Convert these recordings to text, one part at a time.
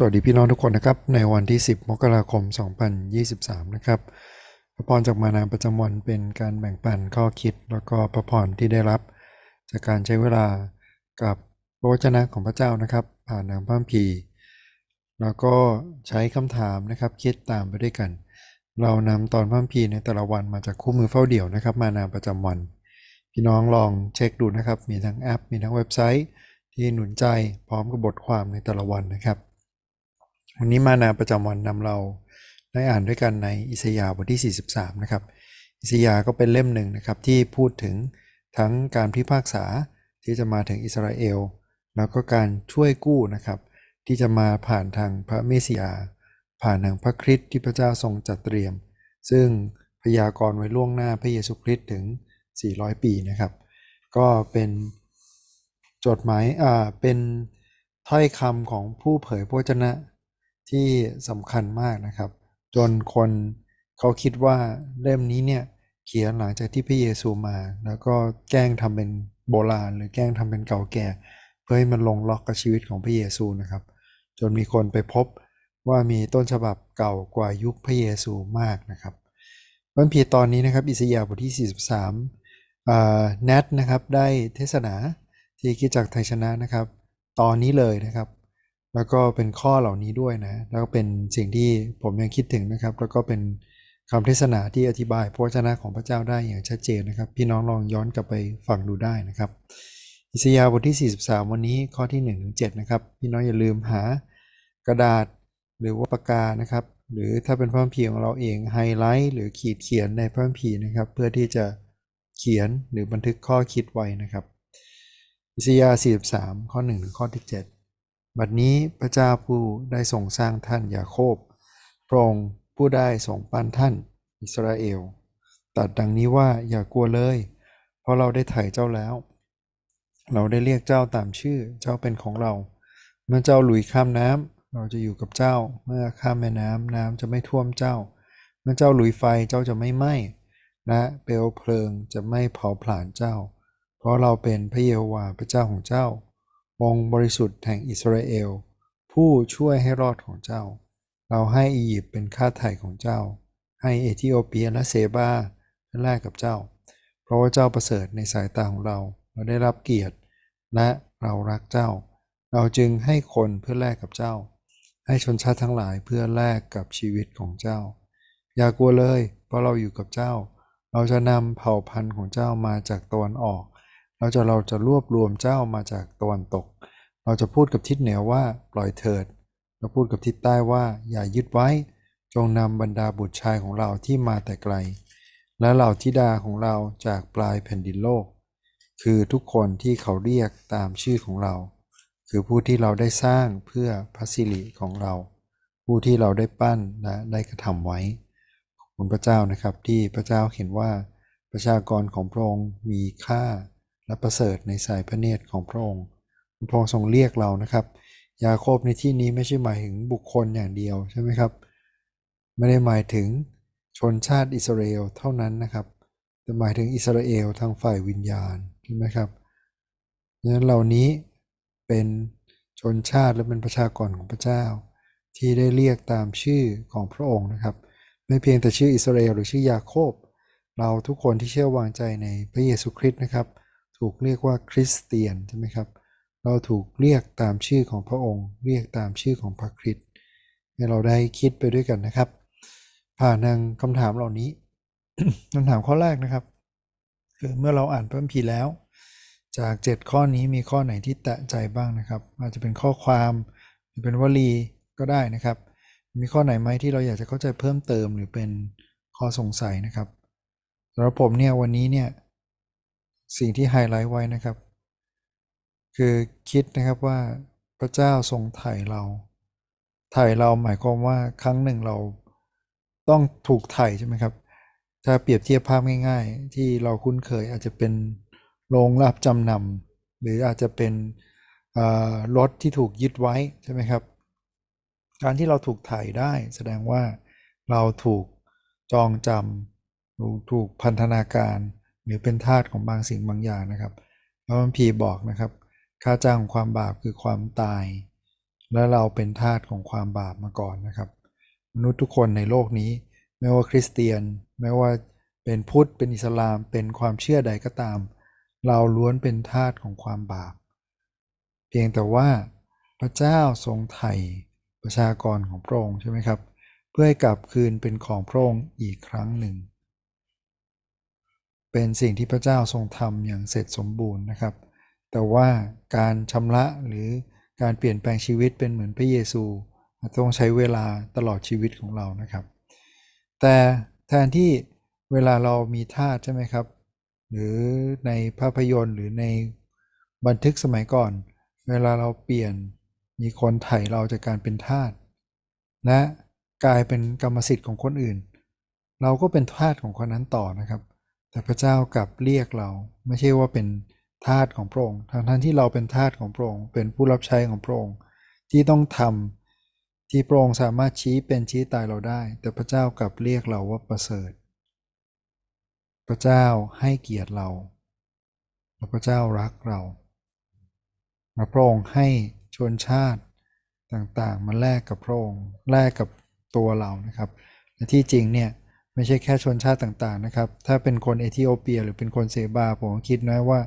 สวัสดีพี่น้องทุกคนนะครับ ในวันที่ 10 มกราคม 2023 นะครับพระพรจากมานาประจำวันเป็นการแบ่งปันข้อคิดแล้วก็พระพรที่ได้รับ จากการใช้เวลากับพระวจนะของพระเจ้านะครับ ผ่านทางพระคัมภีร์แล้วก็ใช้คำถามนะครับคิดตามไปด้วยกัน เรานำตอนพระคัมภีร์ในแต่ละวันมาจากคู่มือเฝ้าเดี่ยวนะครับ มานาประจำวัน พี่น้องลองเช็คดูนะครับ มีทั้งแอป มีทั้งเว็บไซต์ ที่หนุนใจพร้อมกับบทความในแต่ละวันนะครับ วันนี้มานาประจำวันนำเราได้อ่านด้วยกันในอิสยาห์บทที่ 43 นะครับ อิสยาห์ก็เป็นเล่มหนึ่งนะครับที่พูดถึงทั้งการพิพากษาที่จะมาถึงอิสราเอล แล้วก็การช่วยกู้นะครับ ที่จะมาผ่านทางพระเมสสิยา ผ่านทางพระคริสต์ที่พระเจ้าทรงจัดเตรียม ซึ่งพยากรณ์ไว้ล่วงหน้าพระเยซูคริสต์ถึง 400 ปีนะครับ ก็เป็นจดหมายอ่าเป็นถ้อยคำของผู้เผยพระวจนะ ที่สำคัญมากนะครับ จนคนเขาคิดว่าเล่มนี้เนี่ยเขียนหลังจากที่พระเยซูมา แล้วก็แกล้งทำเป็นโบราณ หรือแกล้งทำเป็นเก่าแก่ เพื่อให้มันลงล็อกกับชีวิตของพระเยซูนะครับ จนมีคนไปพบว่ามีต้นฉบับเก่ากว่ายุคพระเยซูมากนะครับวันพีตอนนี้นะครับอิสยาห์บทที่ 43อ่าแนทนะครับได้เทศนาที่คิดจากไทยชนะนะครับ ตอนนี้เลยนะครับ แล้วก็เป็นข้อเหล่านี้ด้วยนะ แล้วก็เป็นสิ่งที่ผมยังคิดถึงนะครับ แล้วก็เป็นคำเทศนาที่อธิบายพระวจนะของพระเจ้าได้อย่างชัดเจนนะครับ พี่น้องลองย้อนกลับไปฟังดูได้นะครับ อิสยาห์บทที่ 43 วันนี้ข้อที่1ถึง7นะครับ พี่น้องอย่าลืมหากระดาษหรือว่าปากกานะครับ หรือถ้าเป็นพระคัมภีร์ของเราเองไฮไลท์หรือขีดเขียนในพระคัมภีร์นะครับ เพื่อที่จะเขียนหรือบันทึกข้อคิดไว้นะครับ อิสยาห์43 ข้อ1ถึงข้อที่ 7 บัดนี้พระเจ้าผู้ได้ทรงสร้างท่านยาโคบ พระองค์ผู้ได้ทรงปั้นท่านอิสราเอลตัดดังนี้ว่าอย่ากลัวเลย เพราะเราได้ไถ่เจ้าแล้ว เราได้เรียกเจ้าตามชื่อเจ้าเป็นของเรา เมื่อเจ้าลุยข้ามน้ำเราจะอยู่กับเจ้า เมื่อข้ามแม่น้ำน้ำจะไม่ท่วมเจ้า เมื่อเจ้าลุยไฟเจ้าจะไม่ไหม้และเปลวเพลิงจะไม่เผาผลาญเจ้า เพราะเราเป็นพระเยโฮวาห์พระเจ้าของเจ้า องค์บริสุทธิ์แห่งอิสราเอล ผู้ช่วยให้รอดของเจ้า เราให้อียิปต์เป็นค่าไถ่ของเจ้า ให้เอธิโอเปียและเซบาแลกกับเจ้า เพราะว่าเจ้าประเสริฐในสายตาของเรา เราได้รับเกียรติ และเรารักเจ้า เราจึงให้คนเพื่อแลกกับเจ้า ให้ชนชาติทั้งหลายเพื่อแลกกับชีวิตของเจ้า อย่ากลัวเลย เพราะเราอยู่กับเจ้า เราจะนำเผ่าพันธุ์ของเจ้ามาจากตะวันออก เราจะเราจะรวบรวมเจ้ามาจากตะวันตก เราจะพูดกับทิศเหนือว่าปล่อยเถิด เราพูดกับทิศใต้ว่าอย่ายึดไว้ จงนำบรรดาบุตรชายของเราที่มาแต่ไกล และเหล่าธิดาของเราจากปลายแผ่นดินโลก คือทุกคนที่เขาเรียกตามชื่อของเรา คือผู้ที่เราได้สร้างเพื่อพระสิริของเรา ผู้ที่เราได้ปั้นและได้กระทำไว้ขอบคุณพระเจ้านะครับที่พระเจ้าเห็นว่าประชากรของพระองค์มีค่า และประเสริฐในสายพระเนตรของพระองค์พระองค์ทรงเรียกเรานะครับ ยาโคบในที่นี้ไม่ใช่หมายถึงบุคคลอย่างเดียวใช่ไหมครับ ไม่ได้หมายถึงชนชาติอิสราเอลเท่านั้นนะครับ แต่หมายถึงอิสราเอลทางฝ่ายวิญญาณใช่ไหมครับดังนั้นเหล่านี้เป็นชนชาติและเป็นประชากรของพระเจ้า ที่ได้เรียกตามชื่อของพระองค์นะครับ ไม่เพียงแต่ชื่ออิสราเอลหรือชื่อยาโคบ เราทุกคนที่เชื่อวางใจในพระเยซูคริสต์นะครับ ถูกเรียกว่าคริสเตียนใช่ไหมครับ เราถูกเรียกตามชื่อของพระองค์ เรียกตามชื่อของพระคริสต์ให้เราได้คิดไปด้วยกันนะครับ ผ่านทางคำถามเหล่านี้คำถามข้อแรกนะครับ คือเมื่อเราอ่านพระคัมภีร์แล้ว จาก 7 ข้อนี้มีข้อไหนที่แตะใจบ้างนะครับ อาจจะเป็นข้อความหรือเป็นวลีก็ได้นะครับ มีข้อไหนไหมที่เราอยากจะเข้าใจเพิ่มเติมหรือเป็นข้อสงสัยนะครับสำหรับผมเนี่ยวันนี้เนี่ย สิ่งที่ไฮไลท์ไว้นะครับ คือคิดนะครับว่าพระเจ้าทรงไถ่เรา ไถ่เราหมายความว่าครั้งหนึ่งเราต้องถูกไถ่ใช่ไหมครับ ถ้าเปรียบเทียบภาพง่าย ๆ ที่เราคุ้นเคยอาจจะเป็นโรงรับจำนำหรืออาจจะเป็นรถที่ถูกยึดไว้ใช่ไหมครับ การที่เราถูกไถ่ได้ แสดงว่าเราถูกจองจำถูกพันธนาการ หรือเป็นทาสของบางสิ่งบางอย่างนะครับพระคัมภีร์บอกนะครับ ค่าจ้างของความบาปคือความตาย และเราเป็นทาสของความบาปมาก่อนนะครับ มนุษย์ทุกคนในโลกนี้ ไม่ว่าคริสเตียน ไม่ว่าเป็นพุทธเป็นอิสลาม เป็นความเชื่อใดก็ตาม เราล้วนเป็นทาสของความบาป เพียงแต่ว่าพระเจ้าทรงไถ่ประชากรของพระองค์ใช่ไหมครับ เพื่อให้กลับคืนเป็นของพระองค์อีกครั้งหนึ่ง เป็นสิ่งที่พระเจ้าทรงทำอย่างเสร็จสมบูรณ์นะครับ แต่ว่าการชำระหรือการเปลี่ยนแปลงชีวิตเป็นเหมือนพระเยซูต้องใช้เวลาตลอดชีวิตของเรานะครับ แต่แทนที่เวลาเรามีทาสใช่ไหมครับ หรือในภาพยนตร์หรือในบันทึกสมัยก่อน เวลาเราเปลี่ยนมีคนไถ่เราจากการเป็นทาสและกลายเป็นกรรมสิทธิ์ของคนอื่น เราก็เป็นทาสของคนนั้นต่อนะครับ แต่พระเจ้ากลับเรียกเราไม่ใช่ว่าเป็นทาสของพระองค์ทั้งทั้งที่เราเป็นทาสของพระองค์เป็นผู้รับใช้ของพระองค์ที่ต้องทำที่พระองค์สามารถชี้เป็นชี้ตายเราได้ แต่พระเจ้ากลับเรียกเราว่าประเสริฐ พระเจ้าให้เกียรติเราและพระเจ้ารักเราและพระองค์ให้ชนชาติต่างๆมาแลกกับพระองค์แลกกับตัวเรานะครับและที่จริงเนี่ย ไม่ใช่แค่ชนชาติต่างๆนะครับ ถ้าเป็นคนเอธิโอเปีย หรือเป็นคนเซบาผมคิดนะว่า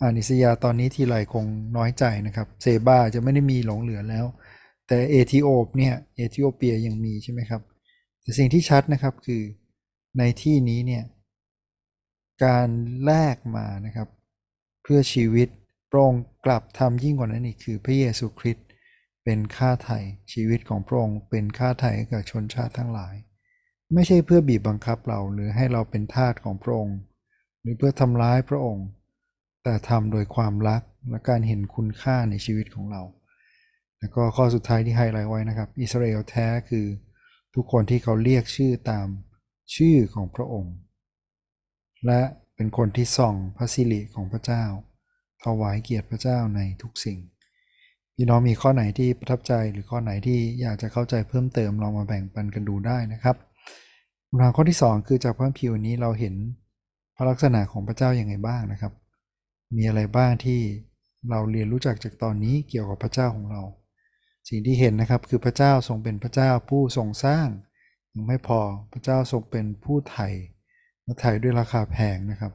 อานิสยาตอนนี้ทีไรคงน้อยใจนะครับเซบาจะไม่ได้มีหลงเหลือแล้ว แต่เอธิโอปเนี่ยเอธิโอเปียยังมีใช่ไหมครับแต่สิ่งที่ชัดนะครับคือในที่นี้เนี่ยการแลกมานะครับ เพื่อชีวิตพระองค์กลับทำยิ่งกว่านั้นอีกคือพระเยซูคริสต์เป็นค่าไถ่ชีวิตของพระองค์เป็นค่าไถ่กับชนชาติทั้งหลาย ไม่ใช่เพื่อบีบบังคับเราหรือให้เราเป็นทาสของพระองค์ หรือเพื่อทำร้ายพระองค์ แต่ทำโดยความรักและการเห็นคุณค่าในชีวิตของเรา แล้วก็ข้อสุดท้ายที่ไฮไลท์ไว้นะครับ อิสราเอลแท้คือทุกคนที่เขาเรียกชื่อตามชื่อของพระองค์ และเป็นคนที่ส่องพระสิริของพระเจ้า ถวายเกียรติพระเจ้าในทุกสิ่งพี่น้องมีข้อไหนที่ประทับใจหรือข้อไหนที่อยากจะเข้าใจเพิ่มเติมลองมาแบ่งปันกันดูได้นะครับ คำถามข้อที่ 2 คือจากพระพิวนี้เราเห็นพระลักษณะของพระเจ้าอย่างไรบ้างนะครับ มีอะไรบ้างที่เราเรียนรู้จักจากตอนนี้เกี่ยวกับพระเจ้าของเรา สิ่งที่เห็นนะครับคือพระเจ้าทรงเป็นพระเจ้าผู้ทรงสร้างยังไม่พอพระเจ้าทรงเป็นผู้ไถ่และไถ่ด้วยราคาแพงนะครับ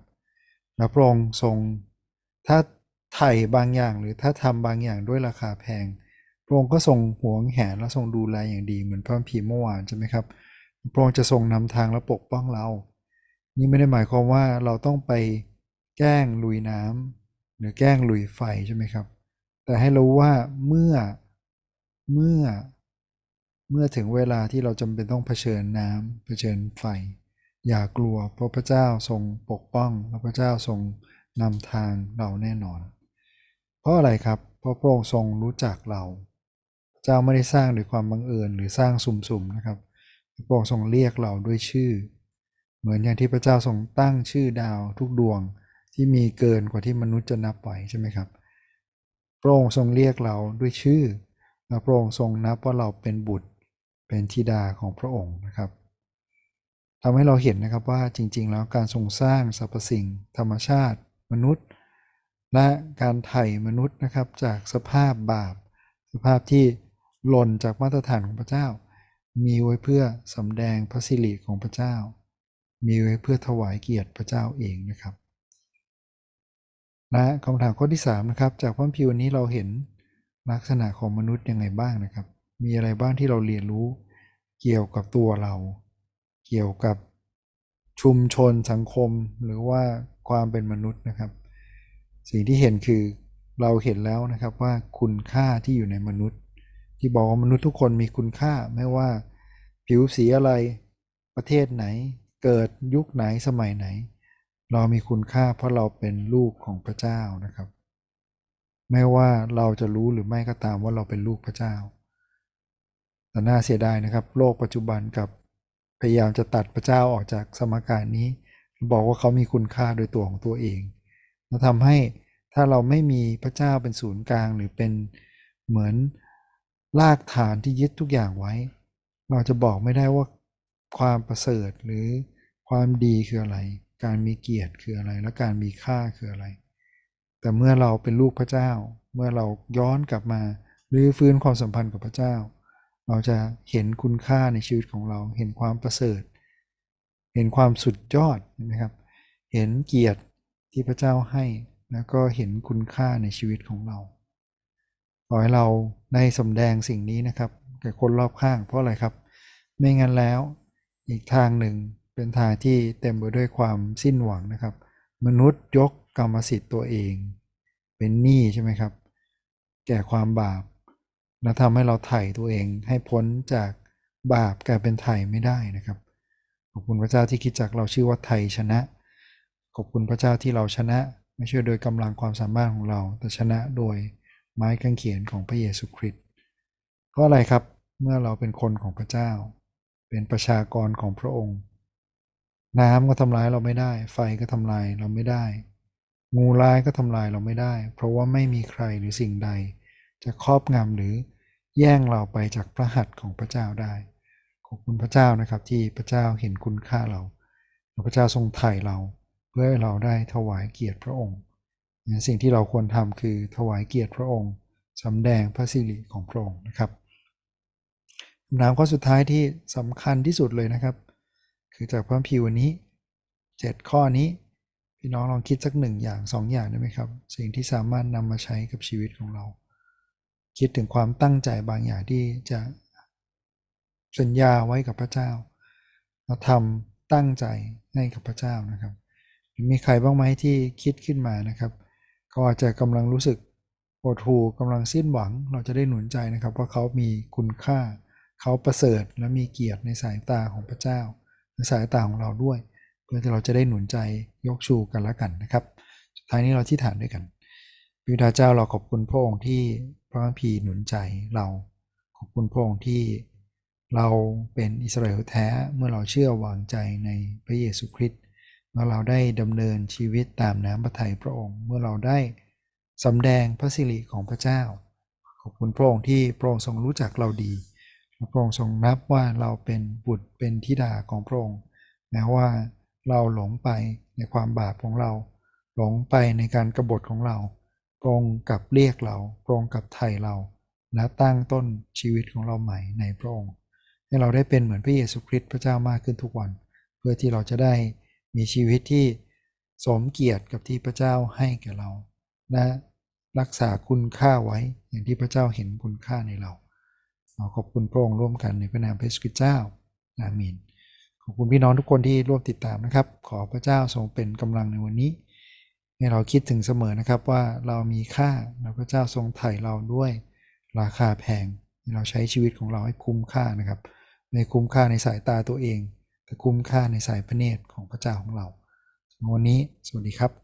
และพระองค์ทรงถ้าไถ่บางอย่างหรือถ้าทำบางอย่างด้วยราคาแพงพระองค์ก็ทรงหวงแหนและทรงดูแลอย่างดีเหมือนพระพีเมื่อวานใช่ไหมครับ พระองค์จะทรงนำทางและปกป้องเรา นี่ไม่ได้หมายความว่าเราต้องไปแกล้งลุยน้ำหรือแกล้งลุยไฟใช่ไหมครับ แต่ให้รู้ว่าเมื่อเมื่อเมื่อถึงเวลาที่เราจำเป็นต้องเผชิญน้ำเผชิญไฟ อย่ากลัวเพราะพระเจ้าทรงปกป้องและพระเจ้าทรงนำทางเราแน่นอน เพราะอะไรครับ เพราะพระองค์ทรงรู้จักเรา เจ้าไม่ได้สร้างด้วยความบังเอิญหรือสร้างสุ่มๆนะครับ พระองค์ทรงเรียกเราด้วยชื่อ เหมือนอย่างที่พระเจ้าทรงตั้งชื่อดาวทุกดวงที่มีเกินกว่าที่มนุษย์จะนับไหวใช่ไหมครับ พระองค์ทรงเรียกเราด้วยชื่อและพระองค์ทรงนับว่าเราเป็นบุตรเป็นธิดาของพระองค์นะครับทำให้เราเห็นนะครับว่าจริง ๆ แล้วการทรงสร้างสรรพสิ่ง ธรรมชาติ มนุษย์ และการไถ่มนุษย์นะครับจากสภาพบาป สภาพที่หล่นจากมาตรฐานของพระเจ้า มีไว้เพื่อสำแดงพระสิริของพระเจ้า มีไว้เพื่อถวายเกียรติพระเจ้าเองนะครับ และคำถามข้อที่3นะครับจากพระพิวนี้เราเห็นลักษณะของมนุษย์ยังไงบ้างนะครับ มีอะไรบ้างที่เราเรียนรู้ เกี่ยวกับตัวเรา เกี่ยวกับชุมชนสังคมหรือว่าความเป็นมนุษย์นะครับ สิ่งที่เห็นคือเราเห็นแล้วนะครับว่าคุณค่าที่อยู่ในมนุษย์ ที่บอกว่ามนุษย์ทุกคนมีคุณค่าไม่ว่า ผิวสีอะไรประเทศไหน เกิดยุคไหนสมัยไหน เรามีคุณค่าเพราะเราเป็นลูกของพระเจ้านะครับ ไม่ว่าเราจะรู้หรือไม่ก็ตามว่าเราเป็นลูกพระเจ้า แต่น่าเสียดายนะครับ โลกปัจจุบันกับพยายามจะตัดพระเจ้าออกจากสมการนี้ บอกว่าเขามีคุณค่าโดยตัวของตัวเองเราทำให้ถ้าเราไม่มีพระเจ้าเป็นศูนย์กลางหรือเป็นเหมือน รากฐานที่ยึดทุกอย่างไว้ เราจะบอกไม่ได้ว่าความประเสริฐหรือความดีคืออะไร การมีเกียรติคืออะไร และการมีค่าคืออะไร แต่เมื่อเราเป็นลูกพระเจ้า เมื่อเราย้อนกลับมาหรือฟื้นความสัมพันธ์กับพระเจ้า เราจะเห็นคุณค่าในชีวิตของเรา เห็นความประเสริฐ เห็นความสุดยอดนะครับ เห็นเกียรติที่พระเจ้าให้ แล้วก็เห็นคุณค่าในชีวิตของเรา ขอให้เราได้สำแดงสิ่งนี้นะครับแก่คนรอบข้างเพราะอะไรครับ ไม่งั้นแล้วอีกทางหนึ่งเป็นทางที่เต็มไปด้วยความสิ้นหวังนะครับ มนุษย์ยกกรรมสิทธิ์ตัวเอง เป็นหนี้ใช่ไหมครับ แก่ความบาป และทำให้เราไถ่ตัวเองให้พ้นจากบาปกลายเป็นไถ่ไม่ได้นะครับ ขอบคุณพระเจ้าที่คิดจักเราชื่อว่าไทยชนะ ขอบคุณพระเจ้าที่เราชนะ ไม่ใช่โดยกำลังความสามารถของเรา แต่ชนะโดย ไม้กางเขนของพระเยซูคริสต์เพราะอะไรครับเมื่อเราเป็นคนของพระเจ้า เป็นประชากรของพระองค์ น้ำก็ทำลายเราไม่ได้ ไฟก็ทำลายเราไม่ได้ งูร้ายก็ทำลายเราไม่ได้ เพราะว่าไม่มีใครหรือสิ่งใด จะครอบงำหรือแย่งเราไปจากพระหัตถ์ของพระเจ้าได้ ขอบคุณพระเจ้านะครับที่พระเจ้าเห็นคุณค่าเราพระเจ้าทรงไถ่เรา เพื่อให้เราได้ถวายเกียรติพระองค์ สิ่งที่เราควรทำคือถวายเกียรติพระองค์สำแดงพระสิริของพระองค์นะครับคำถามข้อสุดท้ายที่สำคัญที่สุดเลยนะครับ คือจากพระพิวันนี้ 7 ข้อนี้ พี่น้องลองคิดสักหนึ่งอย่างสองอย่างได้ไหมครับ สิ่งที่สามารถนำมาใช้กับชีวิตของเรา คิดถึงความตั้งใจบางอย่างที่จะสัญญาไว้กับพระเจ้า เราทำตั้งใจให้กับพระเจ้านะครับ มีใครบ้างไหมที่คิดขึ้นมานะครับ เขาอาจจะกำลังรู้สึกหดหู่กำลังสิ้นหวัง เราจะได้หนุนใจนะครับว่าเขามีคุณค่า เขาประเสริฐและมีเกียรติในสายตาของพระเจ้าในสายตาของเราด้วย เพื่อที่เราจะได้หนุนใจยกชูกันละกันนะครับ สุดท้ายนี้เราที่ฐานด้วยกันพิดาเจ้าเราขอบคุณพระองค์ที่พระพีหนุนใจเราขอบคุณพระองค์ที่เราเป็นอิสราเอลแท้เมื่อเราเชื่อวางใจในพระเยซูคริสต์ เมื่อเราได้ดำเนินชีวิตตามน้ำพระทัยพระองค์ เมื่อเราได้สำแดงพระสิริของพระเจ้า ขอบคุณพระองค์ที่พระองค์ทรงรู้จักเราดีพระองค์ทรงนับว่าเราเป็นบุตรเป็นธิดาของพระองค์แม้ว่าเราหลงไปในความบาปของเรา หลงไปในการกรบฏของเราพระองค์กับเรียกเราพระองค์กับไถ่เรา และตั้งต้นชีวิตของเราใหม่ในพระองค์ ให้เราได้เป็นเหมือนพระเยซูคริสต์พระเจ้ามากขึ้นทุกวัน เพื่อที่เราจะได้ มีชีวิตที่สมเกียรติกับที่พระเจ้าให้แก่เรา และรักษาคุณค่าไว้อย่างที่พระเจ้าเห็นคุณค่าในเราเราขอบคุณพระองค์ร่วมกันในพระนามพระสต์เจ้าอาเมนขอบคุณพี่น้องทุกคนที่ร่วมติดตามนะครับ ขอพระเจ้าทรงเป็นกำลังในวันนี้ ให้เราคิดถึงเสมอนะครับว่าเรามีค่าและพระเจ้าทรงไถ่เราด้วยราคาแพงเราใช้ชีวิตของเราให้คุ้มค่านะครับ ในคุ้มค่าในสายตาตัวเอง คุ้มค่าในสายพระเนตรของพระเจ้าของเราวันนี้สวัสดีครับ